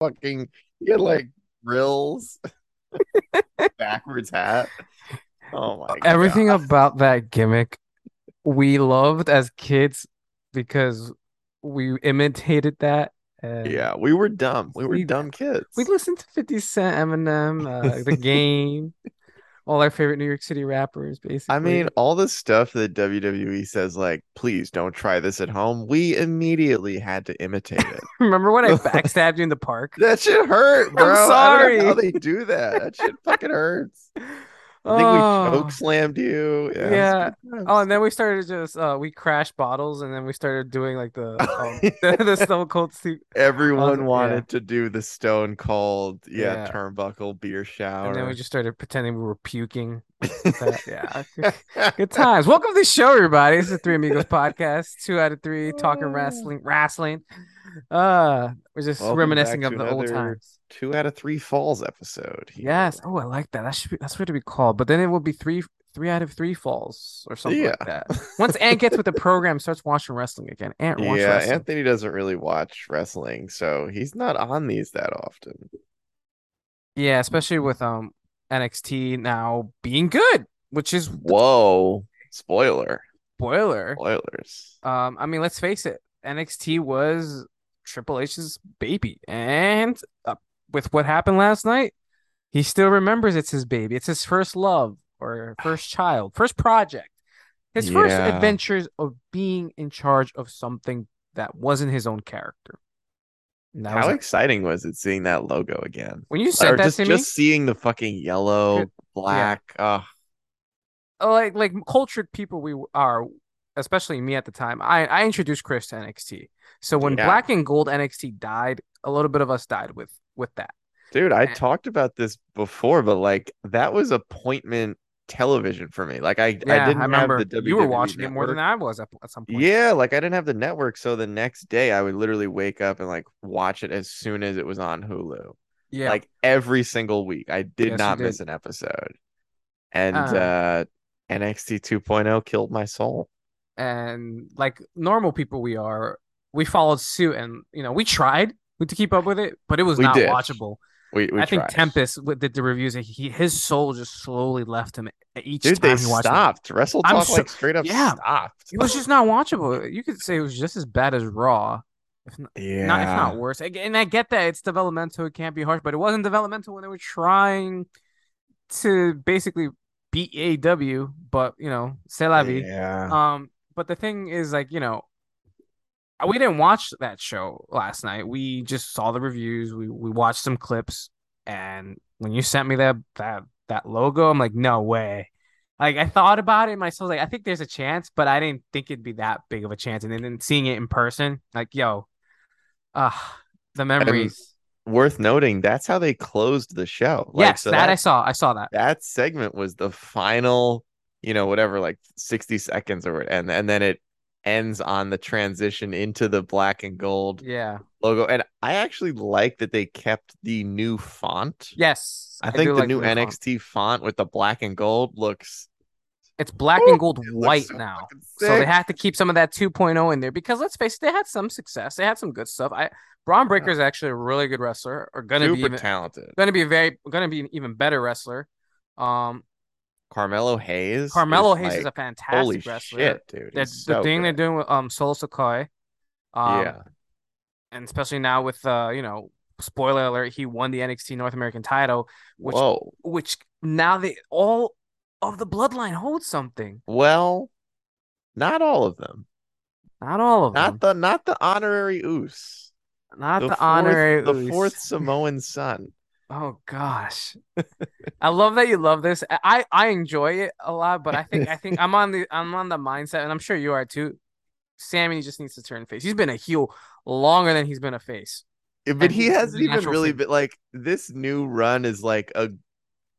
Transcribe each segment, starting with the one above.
fucking he had like grills, backwards hat. Oh my god. Everything God. about that gimmick we loved as kids because we imitated that. And Yeah, we were dumb. We were We- dumb kids. we listened to 50 Cent, Eminem, uh, The Game, all our favorite New York City rappers, basically. I mean, all the stuff that WWE says, like, please don't try this at home. We immediately had to imitate it. remember when I backstabbed you in the park? that shit hurt, I'm bro. I don't know sorry. how they do that. That shit fucking hurts. I think Oh. we choke slammed you. Yeah. Yeah. Oh, and then we started just uh we crashed bottles and then we started doing like the um, the, the Stone Cold Steve Everyone yeah. wanted to do the Stone Cold, yeah, Yeah. turnbuckle beer shower. and then we just started pretending we were puking. Yeah. Good times. Welcome to the show, everybody. This is the Three Amigos podcast. Two out of three talking wrestling wrestling. Uh we're just Welcome reminiscing of the old times. Two out of three falls episode. here. Yes. Oh, I like that. That should be that's what it would be called. But then it will be three three out of three falls or something like Yeah. that. Once Ant gets with the program, starts watching wrestling again. Ant yeah, wrestling. Anthony doesn't really watch wrestling, so he's not on these that often. Yeah, especially with um NXT now being good, which is Whoa. Spoiler. spoiler. Spoilers. Um, I mean, let's face it, NXT was Triple H's baby, and uh, with what happened last night, he still remembers it's his baby. It's his first love or first child, first project, his first adventures of being in charge of something that wasn't his own character. How was- exciting was it seeing that logo again? when you Or that just, to me, just seeing the fucking yellow, black. Oh, uh, like like cultured people we are, especially me at the time. I I introduced Chris to NXT. So when Yeah. Black and Gold NXT died, a little bit of us died with with that. dude, I And- talked about this before, but like that was appointment television for me. Like I, I didn't I remember have the WWE you were watching it more than I was at, at some point. Yeah, like I didn't have the network, so the next day I would literally wake up and like watch it as soon as it was on Hulu. yeah. Like every single week. I did Yes, not did. miss an episode. And Uh. uh NXT 2.0 killed my soul. and like normal people we are, we followed suit, and you know we tried to keep up with it, but it was We not did. watchable. We, we I think. Tempest with- did the reviews. He his soul just slowly left him each Dude, time they he watched it. stopped. Wrestle I'm Talk so- like straight up yeah. stopped. It was just not watchable. You could say it was just as bad as Raw, if not, yeah. not if not worse. And I get that it's developmental, it can't be harsh, but it wasn't developmental when they were trying to basically beat AEW. But you know, c'est la vie. Yeah. Um, but the thing is, like, you know, we didn't watch that show last night. We just saw the reviews. We we watched some clips, and when you sent me that that that logo, I'm like, no way. Like I thought about it myself, like I think there's a chance, but I didn't think it'd be that big of a chance. And then seeing it in person, like, yo, ah, the memories. Worth noting, that's how they closed the show. Like, yes, so that I saw. I saw that. that segment was the final, you know, whatever, like 60 seconds or what, and and then it ends on the transition into the black and gold Yeah. logo. And I actually like that they kept the new font. Yes. I think the like new font. NXT font with the black and gold looks It's black Woo! and gold white so now. So they have to keep some of that 2.0 in there because let's face it, they had some success. They had some good stuff. I Bron Breakker is actually a really good wrestler, or gonna be even, talented. gonna be a very gonna be an even better wrestler. Um, Carmelo Hayes. Carmelo is Hayes is a like, fantastic holy wrestler. shit, dude. The, he's the so thing they're doing with um Solo Sikoa, um, yeah. and especially now with uh you know spoiler alert, he won the NXT North American title, which Whoa. which now they all of the bloodline hold something. Well, not all of them. Not all of Not them. the not the honorary Oos. Not the, fourth, honorary. the fourth Samoan son. Oh gosh. I love that you love this. I I enjoy it a lot, but I think I think I'm on the I'm on the mindset, and I'm sure you are too. Sami just needs to turn face. He's been a heel longer than he's been a face. But And he hasn't even really face. been like this new run is like a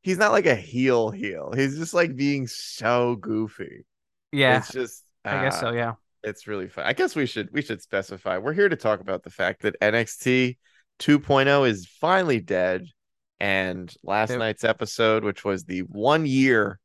he's not like a heel heel. He's just like being so goofy. Yeah, It's just I guess uh, so. Yeah. it's really fun. I guess we should we should specify. We're here to talk about the fact that NXT 2.0 is finally dead. And last night's episode, which was the one year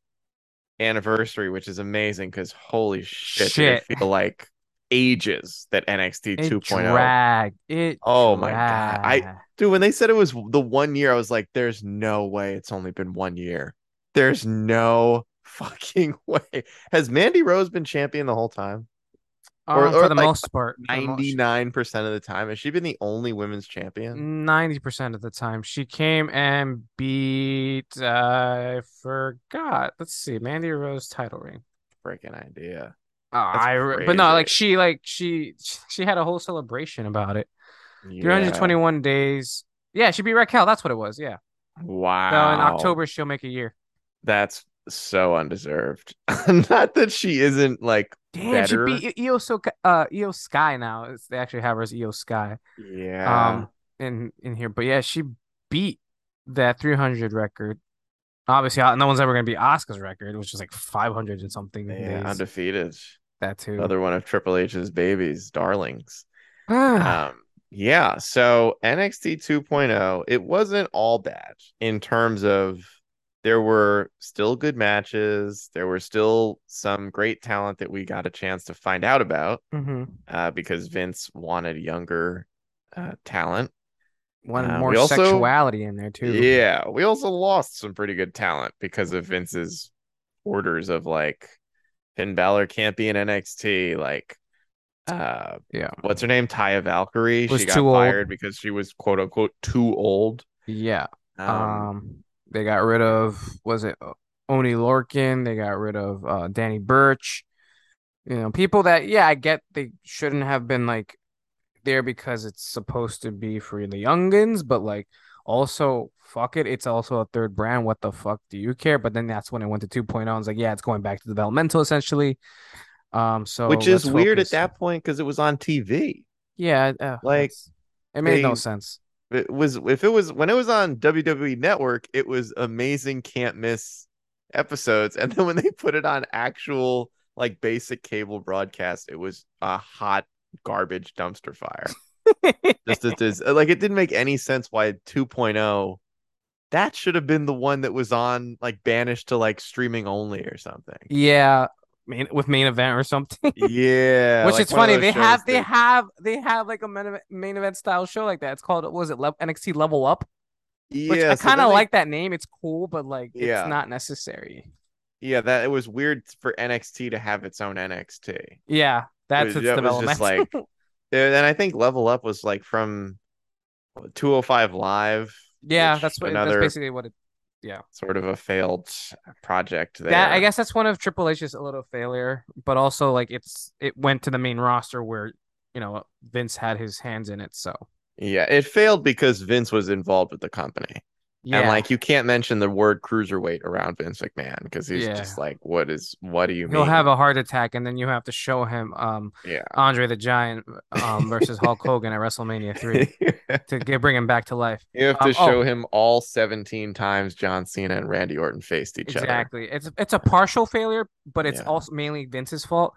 anniversary, which is amazing because holy shit, Shit. it feel like ages that NXT It 2.0. dragged. It Oh my God. I- dragged. Dude, when they said it was the one year, I was like, there's no way it's only been one year. There's no fucking way. Has Mandy Rose been champion the whole time? Or- Um, or for the like most part, the most- 99% of the time. Has she been the only women's champion? 90% of the time she came and beat uh, I forgot. Let's see. Mandy Rose title ring. Freaking idea. Oh, I re- but no, like she like she she had a whole celebration about it. Yeah. 321 days. Yeah, she beat Raquel. That's what it was. Yeah. Wow. So in October she'll make a year. That's so undeserved. Not that she isn't like Damn, better. she beat Io so uh Iyo Sky now. It's, they actually have her as Iyo Sky. Yeah. Um in in here, but yeah, she beat that 300 record. Obviously, uh, no one's ever gonna beat Asuka's record, which is like 500 and something. yeah, days. undefeated. that too. Another one of Triple H's babies, darlings. Um, yeah, so NXT 2.0, it wasn't all bad in terms of there were still good matches. There were still some great talent that we got a chance to find out about mhm. uh, because Vince wanted younger uh, talent. One Uh, more also- sexuality in there too. Yeah, we also lost some pretty good talent because of Vince's orders of like Finn Balor can't be in NXT. Like, uh, Yeah. what's her name? Taya Valkyrie. Was she got too old. fired because she was quote unquote too old. Yeah. Um, Um, they got rid of was it Oney Lorcan? They got rid of uh Danny Burch. You know, people that yeah, I get they shouldn't have been like there because it's supposed to be for the youngins, but like also fuck it, it's also a third brand. What the fuck do you care? But then that's when it went to 2.0 and it's like, yeah, it's going back to developmental essentially. Um, so which is weird focus. at that point because it was on TV. Yeah, uh, Like, it made no sense. It was if it was when it was on WWE Network, it was amazing, can't miss episodes. And then when they put it on actual like basic cable broadcast, it was a hot garbage dumpster fire. Just as is like it didn't make any sense why 2.0 that should have been the one that was on like banished to like streaming only or something. Yeah, main with main event or something. Yeah, Which like is funny. They have they that- have they have like a main event, main event style show like that. It's called what was it Le- NXT Level Up? Which yeah, I so kind of they- like that name. It's cool, but like Yeah. it's not necessary. Yeah, that it was weird for NXT to have its own NXT. Yeah, that's was- its that was just development. And I think Level Up was like from 205 Live, yeah, that's what another- that's basically what it. Sort of a failed project there. That I guess that's one of Triple H's a little failure, but also like it's it went to the main roster where you know Vince had his hands in it. So Yeah, it failed because Vince was involved with the company. Yeah, And like you can't mention the word cruiserweight around Vince McMahon because he's Yeah. just like, what is what do you he'll mean? have a heart attack, and then you have to show him um yeah. Andre the Giant um versus Hulk Hogan at WrestleMania three to get bring him back to life. you have to Um, oh. show him all 17 times John Cena and Randy Orton faced each other. Exactly. It's it's a partial failure, but it's Yeah. also mainly Vince's fault.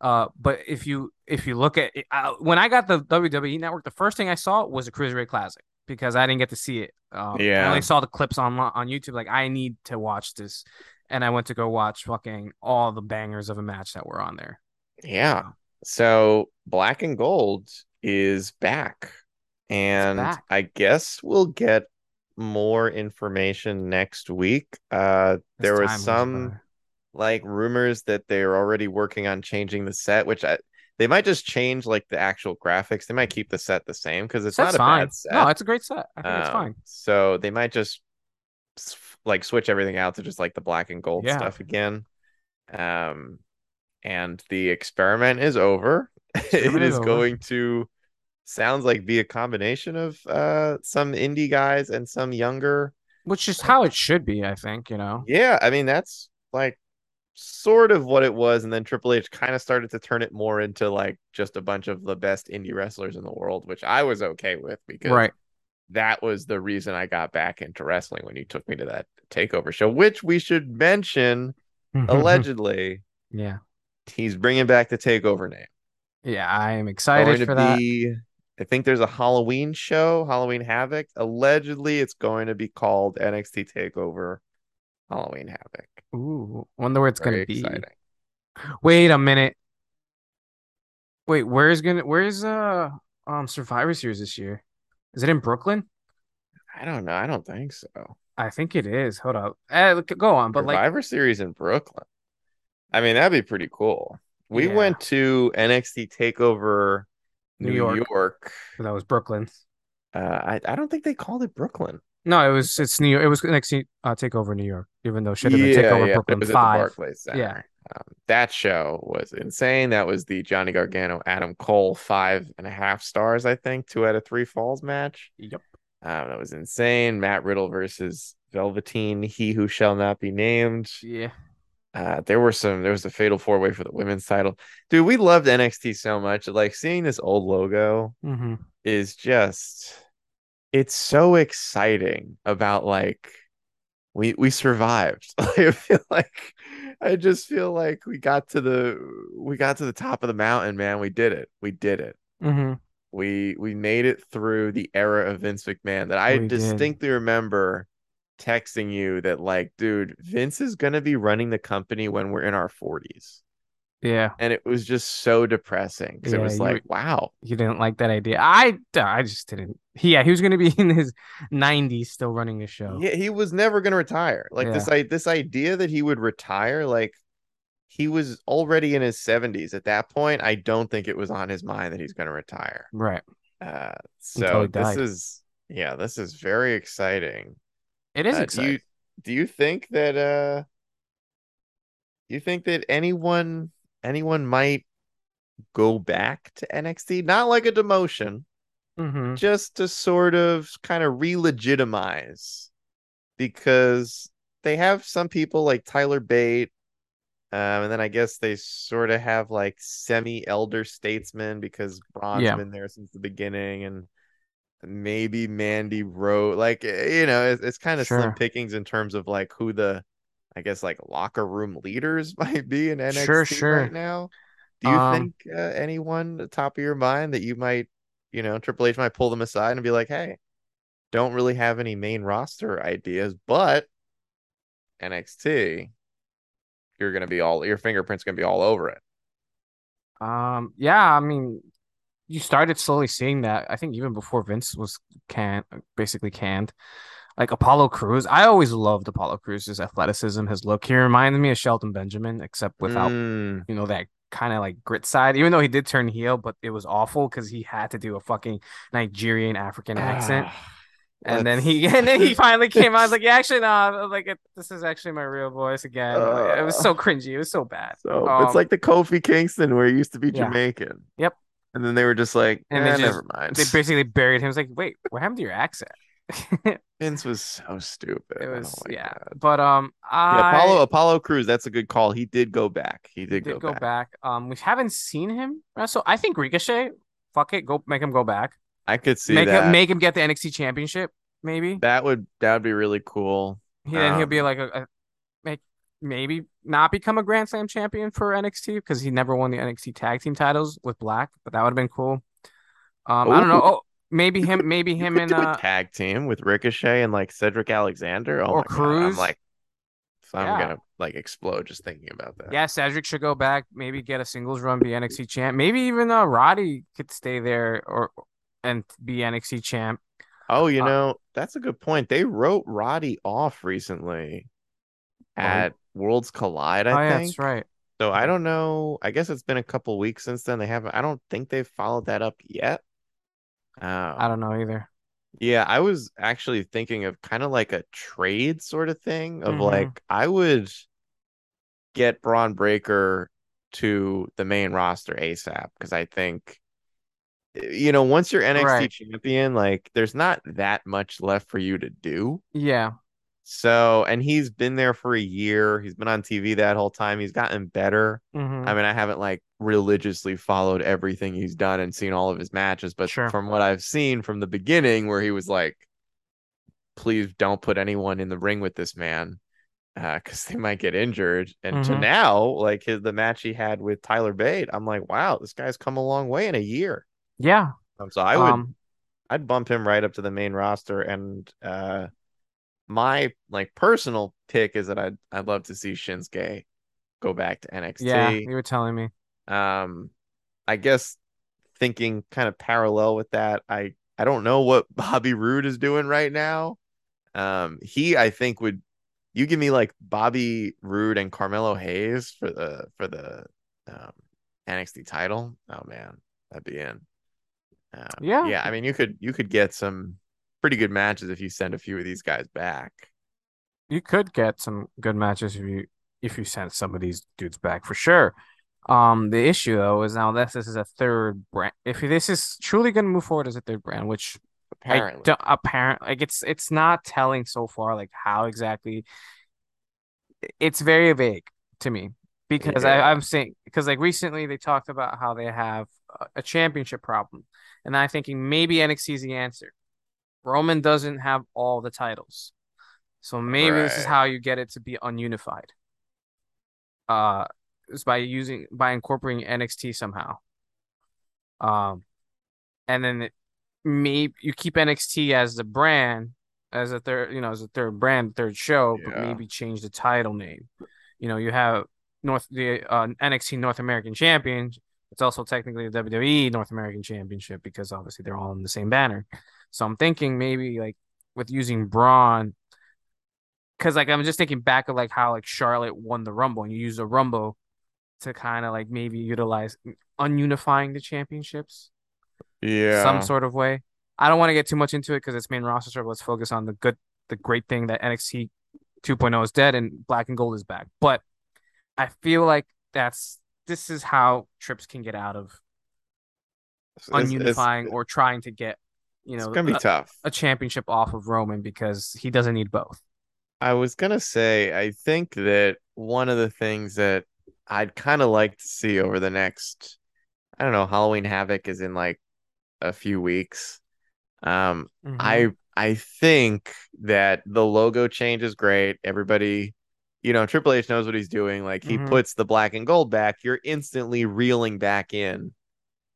Uh, but if you if you look at it, uh, when I got the WWE Network, the first thing I saw was a Cruiserweight Classic because I didn't get to see it. Um, I only saw the clips on on YouTube. Like I need to watch this, and I went to go watch fucking all the bangers of a match that were on there. Yeah. So Black and Gold is back. And back. I guess we'll get more information next week. Uh there was some like rumors that they're already working on changing the set, which I they might just change like the actual graphics. They might keep the set the same because it's That's not a fine. bad set. No, it's a great set. I think it's Um, fine. So they might just like switch everything out to just like the black and gold Yeah. stuff again. Um, and the experiment is over. it is is over. going to sounds like be a combination of uh some indie guys and some younger. Which is how it should be, I think. You know. Yeah, I mean that's like sort of what it was, and then Triple H kind of started to turn it more into like just a bunch of the best indie wrestlers in the world, which I was okay with because Right. that was the reason I got back into wrestling when you took me to that takeover show, which we should mention allegedly yeah. he's bringing back the takeover name. Yeah, I am excited for that. be, I think there's a Halloween show, Halloween Havoc. Allegedly, it's going to be called NXT Takeover Halloween Havoc. Ooh, wonder where it's Very gonna be. exciting. Wait a minute. Wait, where's gonna where's uh um Survivor Series this year? Is it in Brooklyn? I don't know. I don't think so. I think it is. Hold up. Eh, look- go on, but like Survivor Series in Brooklyn. I mean, that'd be pretty cool. We Yeah. went to NXT Takeover New New, York. York. that was Brooklyn. Uh, I I don't think they called it Brooklyn. No, it was it's New York. It was NXT uh, Takeover New York, even though it should have been Yeah, Takeover yeah, Brooklyn it was at the Five. Yeah. Um, that show was insane. That was the Johnny Gargano, Adam Cole five and a half stars, I think, two out of three falls match. Yep. Um, that was insane. Matt Riddle versus Velveteen, he who shall not be named. Yeah. Uh, there were some. There was a fatal four way for the women's title. Dude, we loved NXT so much. Like seeing this old logo Mm-hmm. is just. It's so exciting about like we we survived. I feel like I just feel like we got to the we got to the top of the mountain, man. We did it. We did it. Mm-hmm. We we made it through the era of Vince McMahon that I We did. distinctly remember texting you that like, dude, Vince is gonna be running the company when we're in our 40s. Yeah. And it was just so depressing because it was like, wow. You didn't like that idea. I I just didn't. Yeah, he was gonna be in his 90s still running the show. Yeah, he was never gonna retire. Like this I this idea that he would retire, like he was already in his 70s at that point. I don't think it was on his mind that he's gonna retire. Right. Uh so this is yeah, this is very exciting. It is Uh, do exciting. you do you think that uh you think that anyone anyone might go back to NXT? Not like a demotion, Mm-hmm. just to sort of kind of re-legitimize because they have some people like Tyler Bate um, and then I guess they sort of have like semi-elder statesmen because Bron's Yeah. been there since the beginning and maybe Mandy Rowe like eh, you know it's, it's kind of Sure. slim pickings in terms of like who the I guess like locker room leaders might be in NXT Sure, sure. right now. Do you Um, think uh, anyone at the top of your mind that you might you know, Triple H might pull them aside and be like, hey, don't really have any main roster ideas, but NXT, you're gonna be all your fingerprints gonna be all over it. Um, yeah, I mean, you started slowly seeing that. I think even before Vince was can basically canned. Like Apollo Crews, I always loved Apollo Crews's athleticism, his look. He reminded me of Shelton Benjamin, except without Mm, you know that kind of like grit side. Even though he did turn heel, but it was awful because he had to do a fucking Nigerian African accent. ah, And then he and then he finally came out I was like, yeah, actually, no, like it, this is actually my real voice again. Like, it was so cringy. It was so bad. so Um, it's like the Kofi Kingston where he used to be yeah. Jamaican. Yep. And then they were just like, And and they eh, just- never mind. They basically buried him. It was like, wait, what happened to your accent? Vince was so stupid. It was like yeah. that. But um, I Yeah, Apollo Apollo Crews, that's a good call. He did go back. He did, did go, go back. back. Um, we haven't seen him wrestle. I think Ricochet. Fuck it, go make him go back. I could see make that. him make him get the NXT championship. Maybe that would that would be really cool. he, then he'll be Um, like a, a make maybe not become a Grand Slam champion for NXT because he never won the NXT tag team titles with Black, but that would have been cool. Um, I don't know. Oh, maybe him. Maybe him and uh, a tag team with Ricochet and like Cedric Alexander. Oh Or Crews. I'm like, so I'm Yeah. gonna like explode just thinking about that. Yeah, Cedric should go back. Maybe get a singles run, be NXT champ. Maybe even uh, Roddy could stay there or and be NXT champ. Oh, you Uh, know, that's a good point. They wrote Roddy off recently at Worlds Collide, I oh yeah, think. that's right. So I don't know. I guess it's been a couple weeks since then. They haven't. I don't think they've followed that up yet. Um, I don't know either. Yeah, I was actually thinking of kind of like a trade sort of thing of Mhm. like I would get Bron Breakker to the main roster ASAP because I think you know once you're NXT Right. champion, like there's not that much left for you to do. Yeah, So, and he's been there for a year. He's been on TV that whole time. He's gotten better. hmm I mean, I haven't like religiously followed everything he's done and seen all of his matches, but Sure. from what I've seen from the beginning, where he was like, please don't put anyone in the ring with this man because they might get injured. And to Mhm. now, like his the match he had with Tyler Bate, I'm like, wow, this guy's come a long way in a year. yeah. Um, so I would um, I'd bump him right up to the main roster and uh my like personal pick is that I'd I'd love to see Shinsuke go back to NXT. yeah. You were telling me. Um, I guess thinking kind of parallel with that. I I don't know what Bobby Roode is doing right now. Um, he I think would you give me like Bobby Roode and Carmelo Hayes for the for the um, NXT title? Oh man, that'd be in. Um, Yeah. yeah. I mean, you could you could get some pretty good matches if you send a few of these guys back. You could get some good matches if you if you sent some of these dudes back for sure. Um, the issue though is now this, this is a third brand. If this is truly going to move forward as a third brand, which Apparently, don't apparent like it's it's not telling so far like how exactly. It's very vague to me because Yeah. I, I'm saying because like recently they talked about how they have a, a championship problem, and I'm thinking maybe NXT is the answer. Roman doesn't have all the titles, so maybe this is how you get it to be ununified. Uh, is by using by incorporating NXT somehow. Um, and then it, maybe you keep NXT as the brand, as a third, you know, as a third brand, third show, but maybe change the title name. You know, you have North the uh, NXT North American Champion. It's also technically the WWE North American Championship because obviously they're all in the same banner. So I'm thinking maybe like with using Bron, because like I'm just thinking back of like how like Charlotte won the Rumble and you use the Rumble to kind of like maybe utilize mm, ununifying the championships yeah, some sort of way. I don't want to get too much into it because it's main roster stuff. Let's focus on the good, the great thing that NXT 2.0 is dead and Black and Gold is back. But I feel like that's this is how Trips can get out of It's- it's- or trying to get you It's know gonna be a, tough. a championship off of Roman because he doesn't need both. I was gonna say, I think that one of the things that I'd kind of like to see over the next, I don't know, Halloween Havoc is in like a few weeks. Um, Mm-hmm. I I think that the logo change is great. Everybody, you know, Triple H knows what he's doing. Like he Mhm. puts the black and gold back, you're instantly reeling back in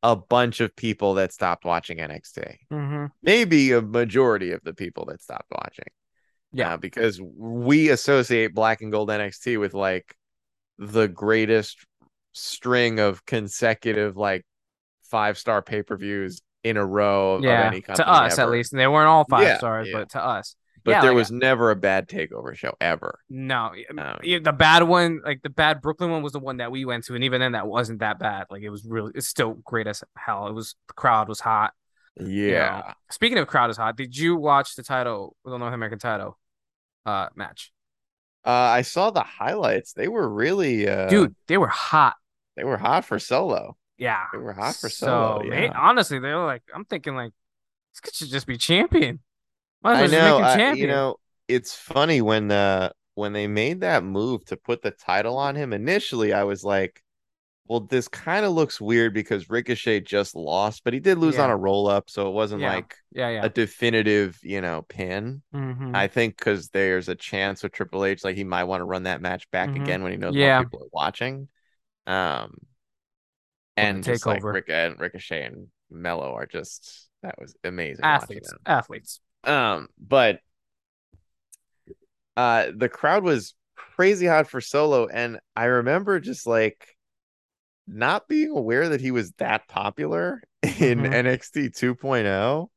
a bunch of people that stopped watching NXT. mm-hmm. Maybe a majority of the people that stopped watching. Yeah. Uh, because we associate black and gold NXT with like the greatest string of consecutive like five star pay per views in a row of yeah, to us at least, and They weren't all five Yeah, stars, yeah. but to us, But yeah, there like, was never a bad takeover show ever. no. Um, the bad one, like the bad Brooklyn one, was the one that we went to, and even then, that wasn't that bad. Like it was really, it's still great as hell. It was the crowd was hot. you Yeah. know. Speaking of crowd is hot, did you watch the title, the North American title, uh, match? Uh, I saw the highlights. They were really uh Dude, they were hot. they were hot for solo. Yeah, They were hot for so solo. Yeah. honestly, they were like, I'm thinking like, this kid should just be champion. I know. I, you know, it's funny when uh when they made that move to put the title on him. Initially, I was like, "Well, this kind of looks weird because Ricochet just lost, but he did lose on a roll up, so it wasn't Yeah. like yeah, yeah. a definitive, you know, pin." Mhm. I think because there's a chance with Triple H, like he might want to run that match back Mhm. again when he knows Yeah. more people are watching. Um, and just like takeover. Rick and Ricochet and Melo are just that was amazing. athletes, athletes. Um, but uh the crowd was crazy hot for solo, and I remember just like not being aware that he was that popular in Mhm. NXT 2.0.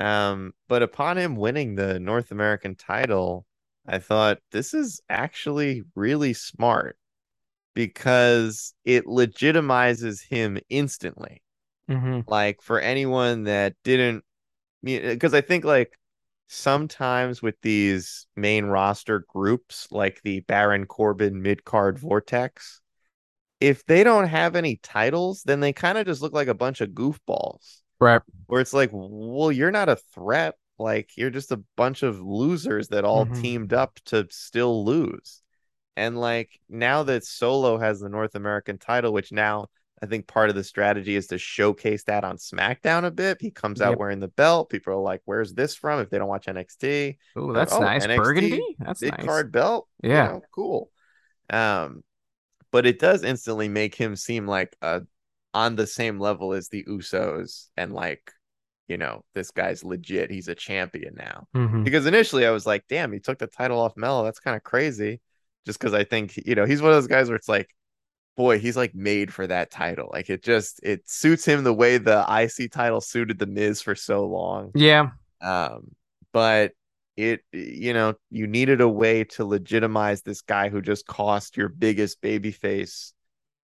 Um, but upon him winning the North American title, I thought this is actually really smart because it legitimizes him instantly Mm-hmm. like for anyone that didn't because i think like sometimes with these main roster groups like the baron corbin mid-card vortex if they don't have any titles then they kind of just look like a bunch of goofballs Right. where it's like well you're not a threat like you're just a bunch of losers that all Mhm. teamed up to still lose and like now that solo has the north american title which now I think part of the strategy is to showcase that on SmackDown a bit. He comes out Yep. wearing the belt. People are like, "Where's this from?" If they don't watch NXT, Ooh, that's oh, nice. NXT Burgundy. That's big nice. card belt. you Yeah. know, cool. Um, but it does instantly make him seem like a on the same level as the Usos, and like, you know, this guy's legit. He's a champion now. Mhm. Because initially I was like, "Damn, he took the title off Melo. That's kind of crazy." Just because I think you know he's one of those guys where it's like boy, he's like made for that title. Like it just it suits him the way the IC title suited the Miz for so long. Yeah. Um, but it you know, you needed a way to legitimize this guy who just cost your biggest babyface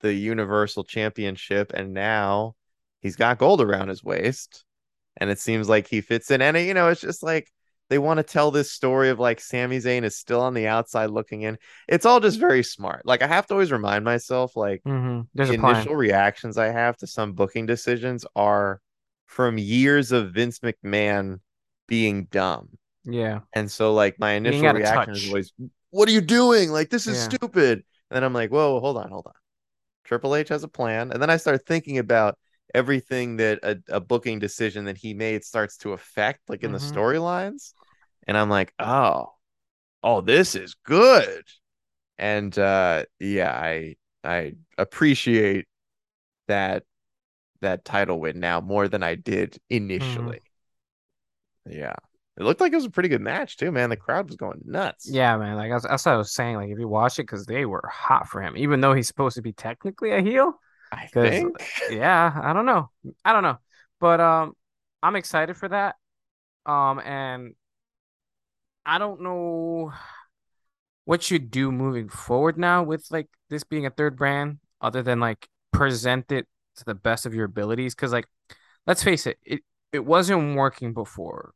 the Universal Championship, and now he's got gold around his waist, and it seems like he fits in. And you know, it's just like they want to tell this story of like Sami Zayn is still on the outside looking in. It's all just very smart. Like I have to always remind myself, like Mm-hmm. The initial reactions I have to some booking decisions are from years of Vince McMahon being dumb. Yeah. And so like my initial reaction is always, "What are you doing? Like this is Yeah. stupid." And then I'm like, "Whoa, hold on, hold on." Triple H has a plan, and then I start thinking about everything that a, a booking decision that he made starts to affect, like in Mhm. the storylines, and I'm like, "Oh, oh, this is good." And uh, yeah, I I appreciate that that title win now more than I did initially. Yeah. It looked like it was a pretty good match too, man. The crowd was going nuts. Yeah, man. Like that's what I was saying. Like if you watch it, because they were hot for him, even though he's supposed to be technically a heel. I think. Yeah, I don't know. I don't know. But um I'm excited for that. Um and I don't know what you do moving forward now with like this being a third brand other than like present it to the best of your abilities cuz like let's face it, it it wasn't working before.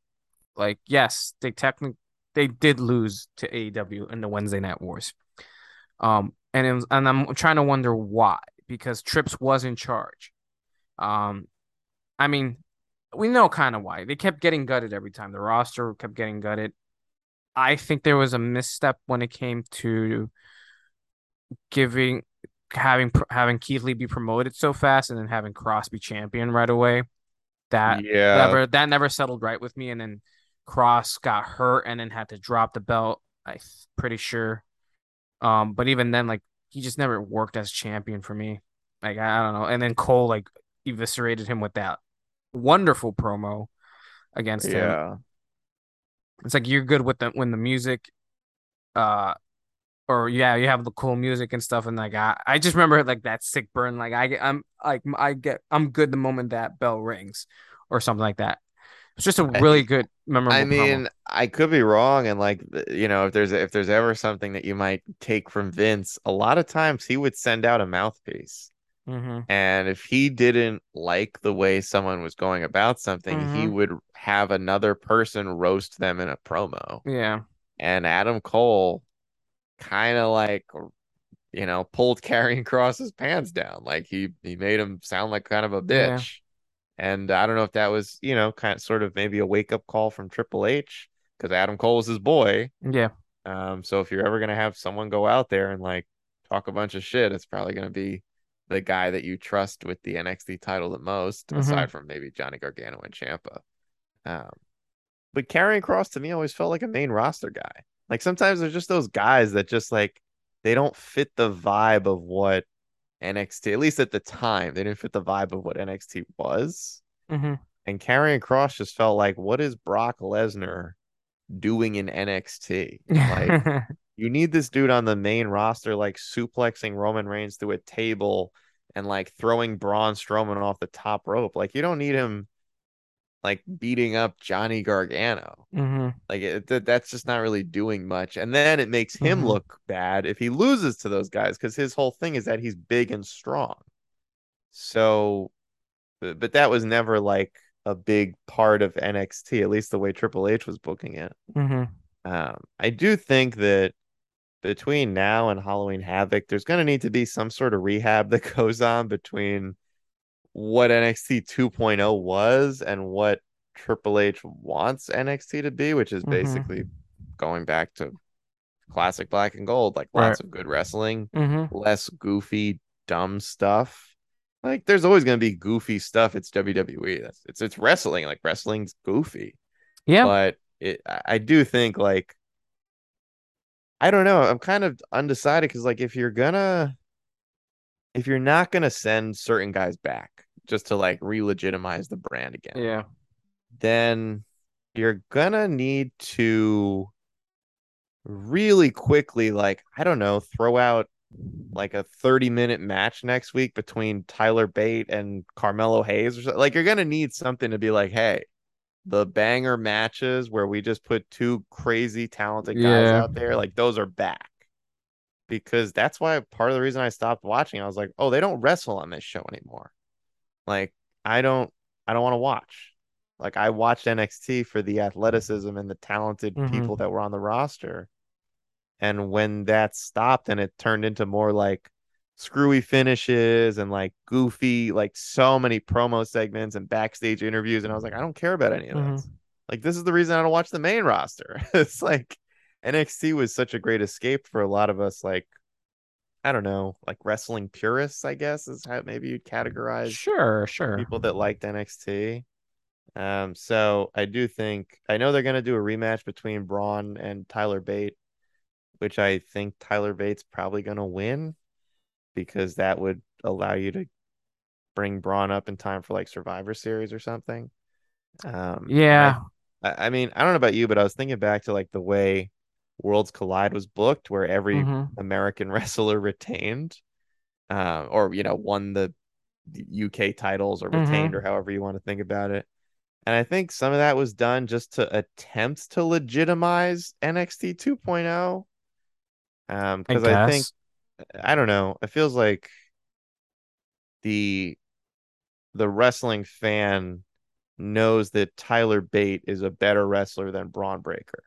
Like yes, they technically they did lose to AEW in the Wednesday Night Wars. Um and it was, and I'm trying to wonder why because Trips was in charge. Um, I mean, we know kind of why. They kept getting gutted every time. The roster kept getting gutted. I think there was a misstep when it came to giving having having Keith Lee be promoted so fast and then having Crosby champion right away. That yeah. never that never settled right with me. And then Kross got hurt and then had to drop the belt. I'm pretty sure. Um, but even then, like he just never worked as champion for me. Like I, don't know. And then Cole like eviscerated him with that wonderful promo against him. Yeah. It's like you're good with the when the music, uh, or yeah, you have the cool music and stuff. And like I, I just remember like that sick burn. Like I, I'm like I get I'm good the moment that bell rings, or something like that. It's just a really good memorable. I promo. mean, I could be wrong, and like you know, if there's if there's ever something that you might take from Vince, a lot of times he would send out a mouthpiece, Mhm. and if he didn't like the way someone was going about something, he Mhm. would have another person roast them in a promo. yeah, And Adam Cole kind of like you know pulled Karrion Kross's pants down, like he he made him sound like kind of a Yeah. And I don't know if that was, you know, kind of sort of maybe a wake up call from Triple H because Adam Cole is his boy. yeah, Um, so if you're ever gonna have someone go out there and like talk a bunch of shit, it's probably gonna be the guy that you trust with the NXT title the most, Mhm. aside from maybe Johnny Gargano and Ciampa. Um, but Karrion Kross to me always felt like a main roster guy. Like sometimes there's just those guys that just like they don't fit the vibe of what NXT, at least at the time, they didn't fit the vibe of what NXT was. hmm And Karrion Kross just felt like, what is Brock Lesnar doing in NXT? Like, you need this dude on the main roster, like suplexing Roman Reigns through a table and like throwing Braun Strowman off the top rope. Like, you don't need him like beating up Johnny Gargano. hmm Like, it, that, that's just not really doing much. And then it makes him Mhm. look bad if he loses to those guys because his whole thing is that he's big and strong. So, but, but that was never like a big part of NXT, at least the way Triple H was booking it. hmm Um, I do think that between now and Halloween Havoc, there's going to need to be some sort of rehab that goes on between what NXT 2.0 was and what Triple H wants NXT to be, which is Mhm. basically going back to classic black and gold, like Right. lots of good wrestling, hmm less goofy, dumb stuff. Like there's always going to be goofy stuff. It's WWE. That's it's it's wrestling. Like wrestling's goofy Yeah. but it I I do think like I don't know. I'm kind of undecided because like if you're gonna if you're not gonna send certain guys back just to like re-legitimize the brand again, yeah. then you're gonna need to really quickly like I don't know throw out like a 30 minute match next week between Tyler Bate and Carmelo Hayes or something. Like you're gonna need something to be like, hey, the banger matches where we just put two crazy talented guys Yeah. out there, like those are back. Because that's why part of the reason I stopped watching, I was like, oh, they don't wrestle on this show anymore. Like, I don't I don't want to watch. Like I watched NXT for the athleticism and the talented Mhm. people that were on the roster. And when that stopped and it turned into more like screwy finishes and like goofy, like so many promo segments and backstage interviews, and I was like, I don't care about any of Mhm. this. Like, this is the reason I don't watch the main roster. it's like NXT was such a great escape for a lot of us, like I don't know, like wrestling purists, I guess is how maybe you'd categorize Sure, sure. people that liked NXT. Um, so I do think I know they're gonna do a rematch between Bron and Tyler Bate, which I think Tyler Bate's probably gonna win because that would allow you to bring Bron up in time for like Survivor Series or something. Um, Yeah. I, I mean, I don't know about you, but I was thinking back to like the way Worlds Collide was booked, where every Mhm. American wrestler retained, uh, or you know, won the UK titles or retained, Mhm. or however you want to think about it. And I think some of that was done just to attempt to legitimize NXT 2.0. Um, I because I, think. I don't know, it feels like the the wrestling fan knows that Tyler Bate is a better wrestler than Bron Breakker.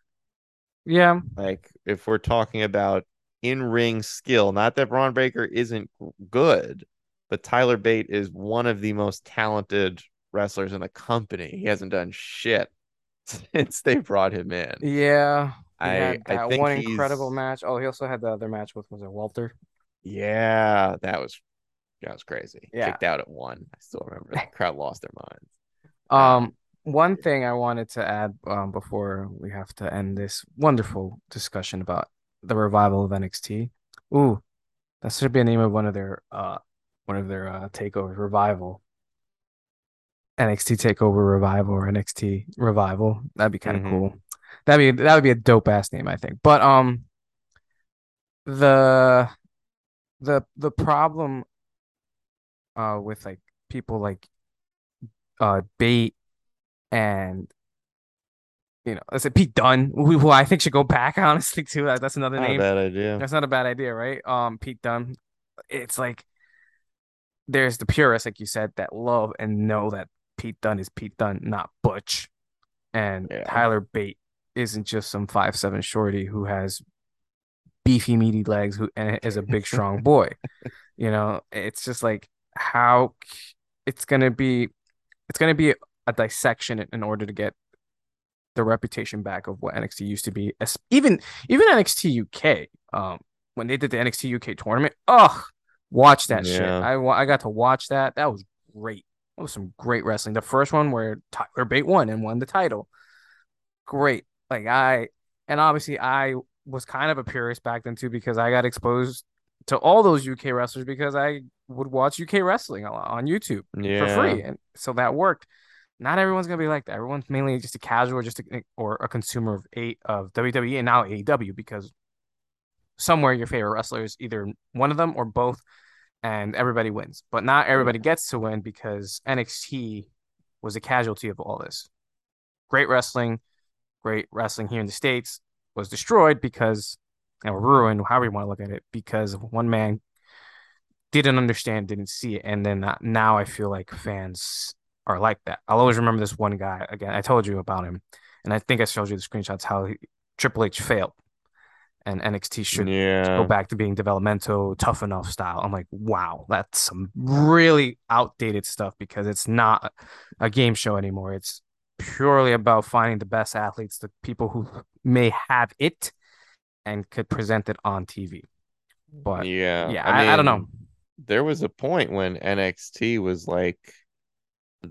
Yeah. Like if we're talking about in-ring skill, not that Bron Breakker isn't good, but Tyler Bate is one of the most talented wrestlers in the company. He hasn't done shit since they brought him in. Yeah. I I think one incredible match. Oh, he also had the other match with was it Walter? yeah, that was that was crazy. Yeah. Kicked out at one. I still remember the crowd lost their minds. Um, one thing I wanted to add um before we have to end this wonderful discussion about the revival of NXT. Ooh, that should be a name of one of their uh one of their uh takeovers, revival. NXT takeover revival or NXT revival. That'd be kind of Mhm. cool. That'd be that would be a dope ass name, I think. But um the the the problem uh with like people like uh Bate and you know, let's say Pete Dunne, who, who I think should go back, honestly, too. That, that's another Not a name. bad idea. That's not a bad idea, right? Um, Pete Dunne. It's like there's the purists, like you said, that love and know that Pete Dunne is Pete Dunne, not Butch. And Yeah. Tyler Bate isn't just some five seven shorty who has beefy meaty legs who and is a big strong boy. You know, it's just like how it's gonna be it's gonna be a dissection in- order to get the reputation back of what NXT used to be. As- Even even NXT UK, um, when they did the NXT UK tournament, ugh, watch that shit. I I got to watch that. That was great. That was some great wrestling. The first one where Tyler Bate won and won the title, great. Like I and obviously I was kind of a purist back then too because I got exposed to all those UK wrestlers because I would watch UK wrestling a lot on YouTube Yeah. for free, and so that worked. Not everyone's gonna be like that. Everyone's mainly just a casual, just a, or a consumer of eight of WWE and now AEW because somewhere your favorite wrestler is either one of them or both, and everybody wins. But not everybody gets to win because NXT was a casualty of all this. Great wrestling, great wrestling here in the states was destroyed because or ruined, however you want to look at it, because one man didn't understand, didn't see it, and then uh, now I feel like fans are like that. I'll always remember this one guy again. I told you about him, and I think I showed you the screenshots how he, Triple H failed, and NXT should yeah. go back to being developmental, tough enough style. I'm like, wow, that's some really outdated stuff because it's not a game show anymore. It's purely about finding the best athletes, the people who may have it and could present it on TV. But yeah, yeah, I- I don't know. There was a point when NXT was like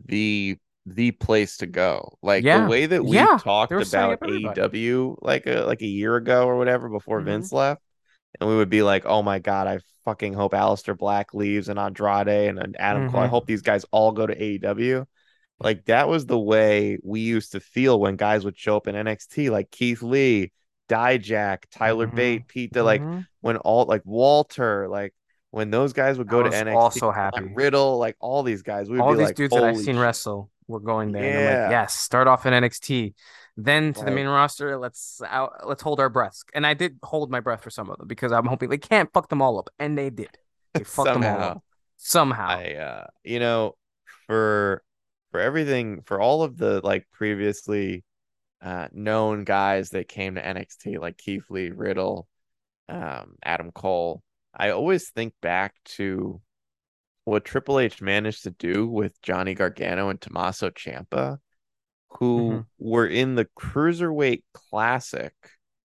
the the place to go. Like Yeah. the way that we Yeah, talked they were setting about. AEW like a like a year ago or whatever before Mhm. Vince left, and we would be like, "Oh my god, I fucking hope Aleister Black leaves and Andrade and, and Adam Cole. I Mhm. hope these guys all go to AEW." Like that was the way we used to feel when guys would show up in NXT, like Keith Lee, Dijak, Tyler Mhm. Bate, Pete, like Mhm. when all like Walter, like when those guys would go I to NXT, also happy. Riddle, like all these guys, we all be these like, dudes that I've seen shit." wrestle were going there. And I'm Yeah. like, yes, start off in NXT, then to the main roster. Let's out, let's hold our breaths. And I did hold my breath for some of them because I'm hoping they can't fuck them all up, and they did. They fucked them all up somehow. I uh you know for for everything for all of the like previously uh known guys that came to NXT like Keith Lee, Riddle, um Adam Cole, I always think back to what Triple H managed to do with Johnny Gargano and Tommaso Ciampa who Mhm. were in the Cruiserweight Classic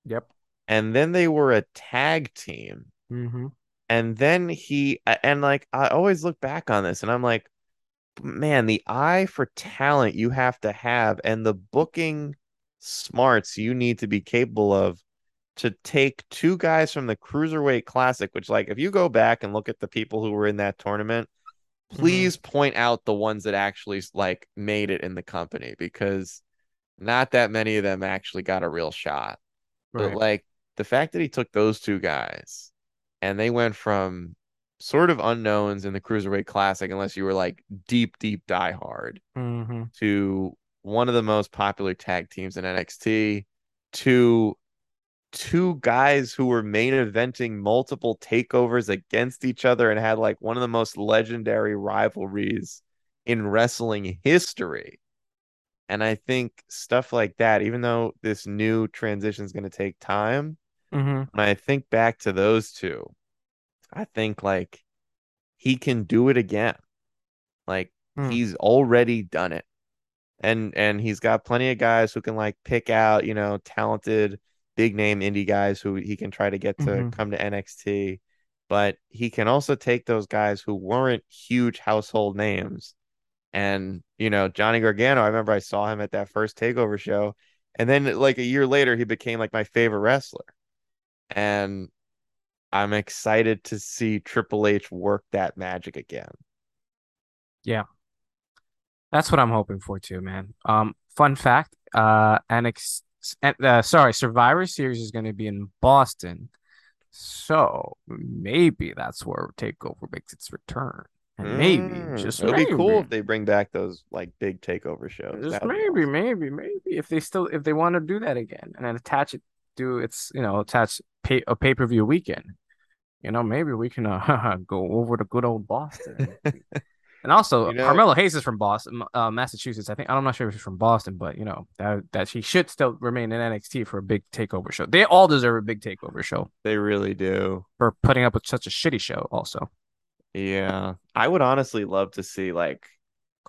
Yep. and then they were a tag team Mm-hmm. and then he and like I always look back on this and I'm like man the eye for talent you have to have and the booking smarts you need to be capable of to take two guys from the cruiserweight classic which like if you go back and look at the people who were in that tournament please point out the ones that actually like made it in the company because not that many of them actually got a real shot. But like the fact that he took those two guys and they went from sort of unknowns in the Cruiserweight Classic, unless you were like deep, deep diehard, mm-hmm. to one of the most popular tag teams in NXT, to two guys who were main eventing multiple takeovers against each other and had like one of the most legendary rivalries in wrestling history. And I think stuff like that, even though this new transition is going to take time, Mm-hmm. when I think back to those two, I think like he can do it again. Like Hmm. he's already done it. And and he's got plenty of guys who can like pick out, you know, talented big name indie guys who he can try to get to Mhm. come to NXT. But he can also take those guys who weren't huge household names. And, you know, Johnny Gargano, I remember I saw him at that first takeover show. And then like a year later, he became like my favorite wrestler. And I'm excited to see Triple H work that magic again. Yeah. That's what I'm hoping for too, man. Um, fun fact, uh, NXT, uh, sorry, Survivor Series is going to be in Boston, so maybe that's where Takeover makes its return, and maybe Mm, just it'll maybe, be cool if they bring back those like big takeover shows. just That would be maybe, awesome. maybe, maybe if they still if they want to do that again and then attach it to its you know attach pay, a pay per view weekend, you know maybe we can uh, go over to good old Boston. And also, You know- Carmelo Hayes is from Boston, uh, Massachusetts. I think I'm not sure if he's from Boston, but you know that that he should still remain in NXT for a big takeover show. They all deserve a big takeover show They really do. for putting up with such a shitty show. Also, Yeah. I would honestly love to see like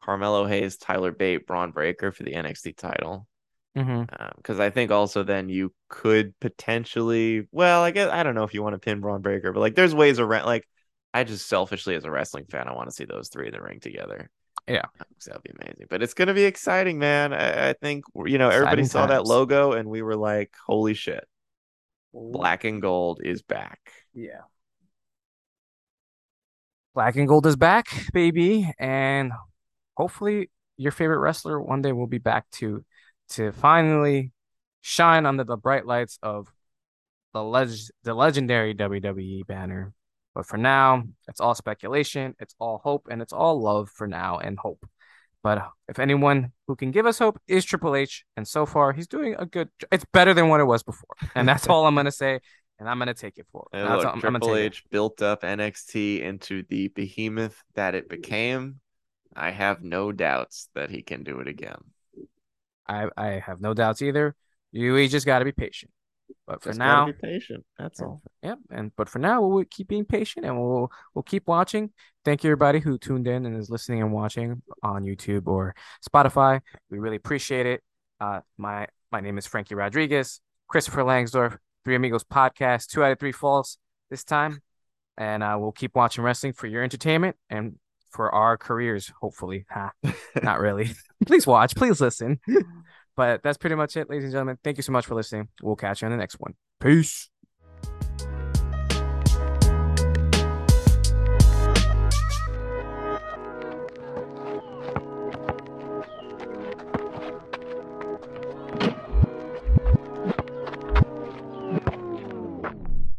Carmelo Hayes, Tyler Bate, Bron Breakker for the NXT title. mm-hmm. because I think also then you could potentially, well, I guess I don't know if you want to pin Bron Breakker, but like there's ways around. Like I just selfishly as a wrestling fan, I want to see those three in the ring together. Yeah. Oh, that'd be amazing. But it's gonna be exciting, man. I, I think you know everybody Exciting saw that logo and we were like, holy shit, black and gold is back. yeah. Black and Gold is back, baby, and hopefully your favorite wrestler one day will be back to to finally shine under the bright lights of the leg the legendary WWE banner. But for now, it's all speculation, it's all hope, and it's all love for now and hope. But if anyone who can give us hope is Triple H, and so far he's doing a good. It's better than what it was before, and that's all I'm gonna say. And I'm gonna take it for. And That's look, all- I'm gonna Triple take it. H built up NXT into the behemoth that it became. I have no doubts that he can do it again. I I have no doubts either. You we just got to be patient. But for Just now, be patient. That's all. Yep. And but for now, we'll keep being patient and we'll we'll keep watching. Thank you everybody who tuned in and is listening and watching on YouTube or Spotify. We really appreciate it. Uh, my my name is Frankie Rodriguez, Christopher Langsdorf, Three Amigos podcast, two out of three falls this time, and uh, we'll keep watching wrestling for your entertainment and for our careers, hopefully. Ha, not really. please watch, please listen. But that's pretty much it, ladies and gentlemen. Thank you so much for listening. We'll catch you on the next one. Peace.